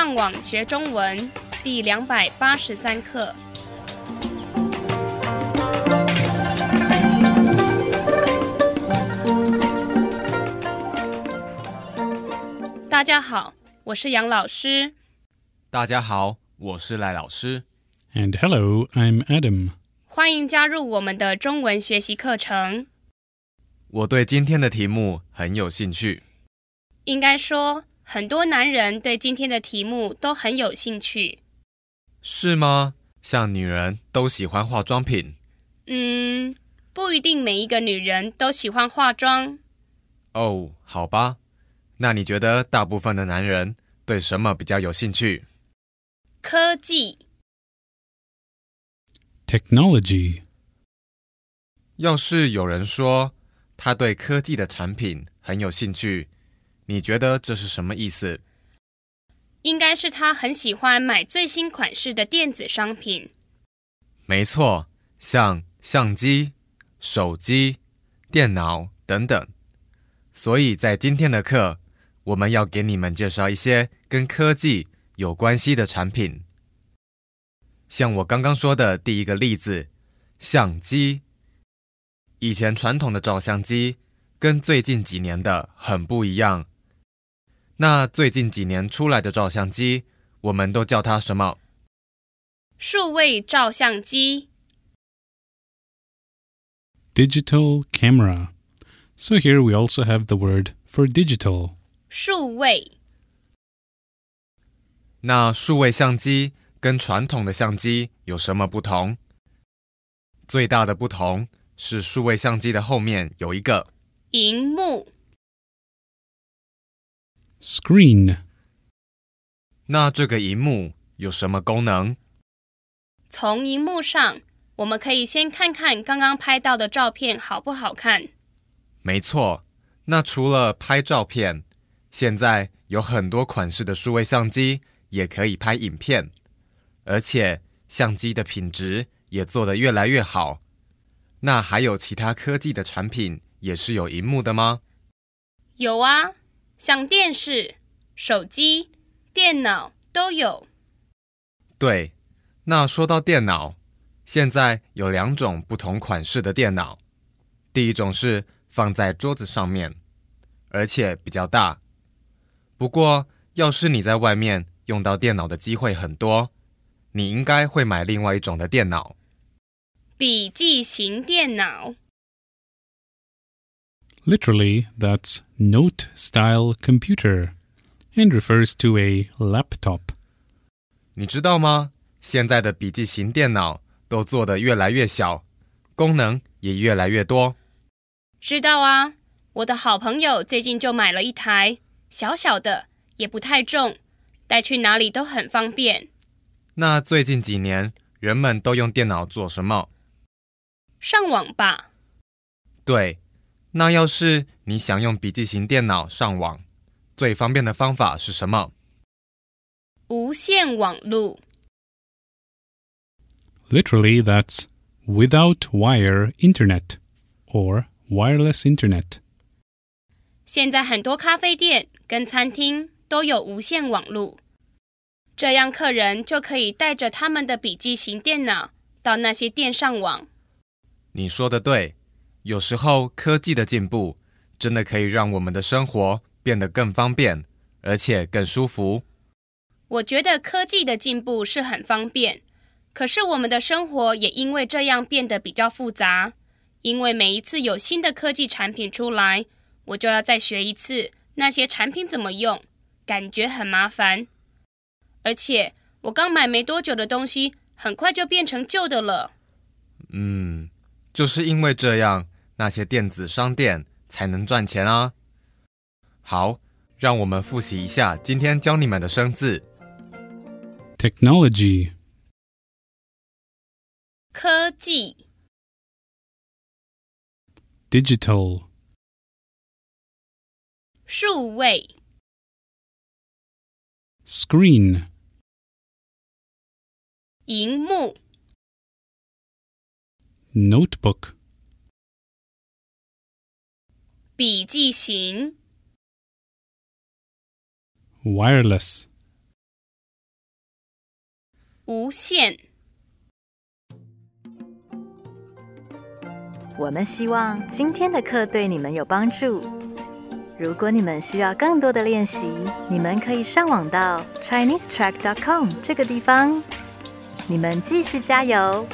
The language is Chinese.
上网学中文第两百八十三课。大家好，我是杨老师。大家好，我是赖老师。And hello, I'm Adam. 欢迎加入我们的中文学习课程。我对今天的题目很有兴趣。应该说，很多男人对今天的题目都很有兴趣。是吗？像女人都喜欢化妆品嗯，不一定每一个女人都喜欢化妆。哦，好吧。那你觉得大部分的男人对什么比较有兴趣？科技，Technology. 要是有人说他对科技的产品很有兴趣，你觉得这是什么意思？应该是他很喜欢买最新款式的电子商品。没错，像相机、手机、电脑等等。所以在今天的课，我们要给你们介绍一些跟科技有关系的产品。像我刚刚说的第一个例子，相机。以前传统的照相机跟最近几年的很不一样。那最近几年出来的照相机，我们都叫它什么？数位照相机，Digital camera. So here we also have the word for digital. 数位那数位相机跟传统的相机有什么不同？最大的不同是数位相机的后面有一个，荧幕，Screen. 那这个荧幕有什么功能？从荧幕上，我们可以先看看刚刚拍到的照片好不好看。没错，那除了拍照片，现在有很多款式的数位相机也可以拍影片，而且相机的品质也做得越来越好。那还有其他科技的产品也是有荧幕的吗？有啊，像电视、手机、电脑都有。对，那说到电脑，现在有两种不同款式的电脑。第一种是放在桌子上面，而且比较大。不过，要是你在外面用到电脑的机会很多，你应该会买另外一种的电脑。笔记型电脑，Literally, that's note style computer and refers to a laptop. 你知道吗？现在的笔记型电脑都做得越来越小，功能也越来越多。知道啊。我的好朋友最近就买了一台小小的，也不太重，带去哪里都很方便。那最近几年，人们都用电脑做什么？上网吧，对，那要是你想用笔记型电脑上网，最方便的方法是什么？无线网路，Literally, that's without wire internet or wireless internet. 现在很多咖啡店跟餐厅都有无线网路，这样客人就可以带着他们的笔记型电脑到那些店上网。你说的对，有时候科技的进步真的可以让我们的生活变得更方便，而且更舒服。我觉得科技的进步是很方便，可是我们的生活也因为这样变得比较复杂。因为每一次有新的科技产品出来，我就要再学一次那些产品怎么用，感觉很麻烦。而且我刚买没多久的东西，很快就变成旧的了。嗯，就是因为这样，那些电子商店才能赚钱啊。好，让我们复习一下今天教你们的生字。Technology. 科技、Digital. 数位、Screen. 荧幕、Notebook. 笔记型、Wireless. 无线。我们希望今天的课对你们有帮助。如果你们需要更多的练习，你们可以上网到 ChineseTrack.com 这个地方。你们继续加油！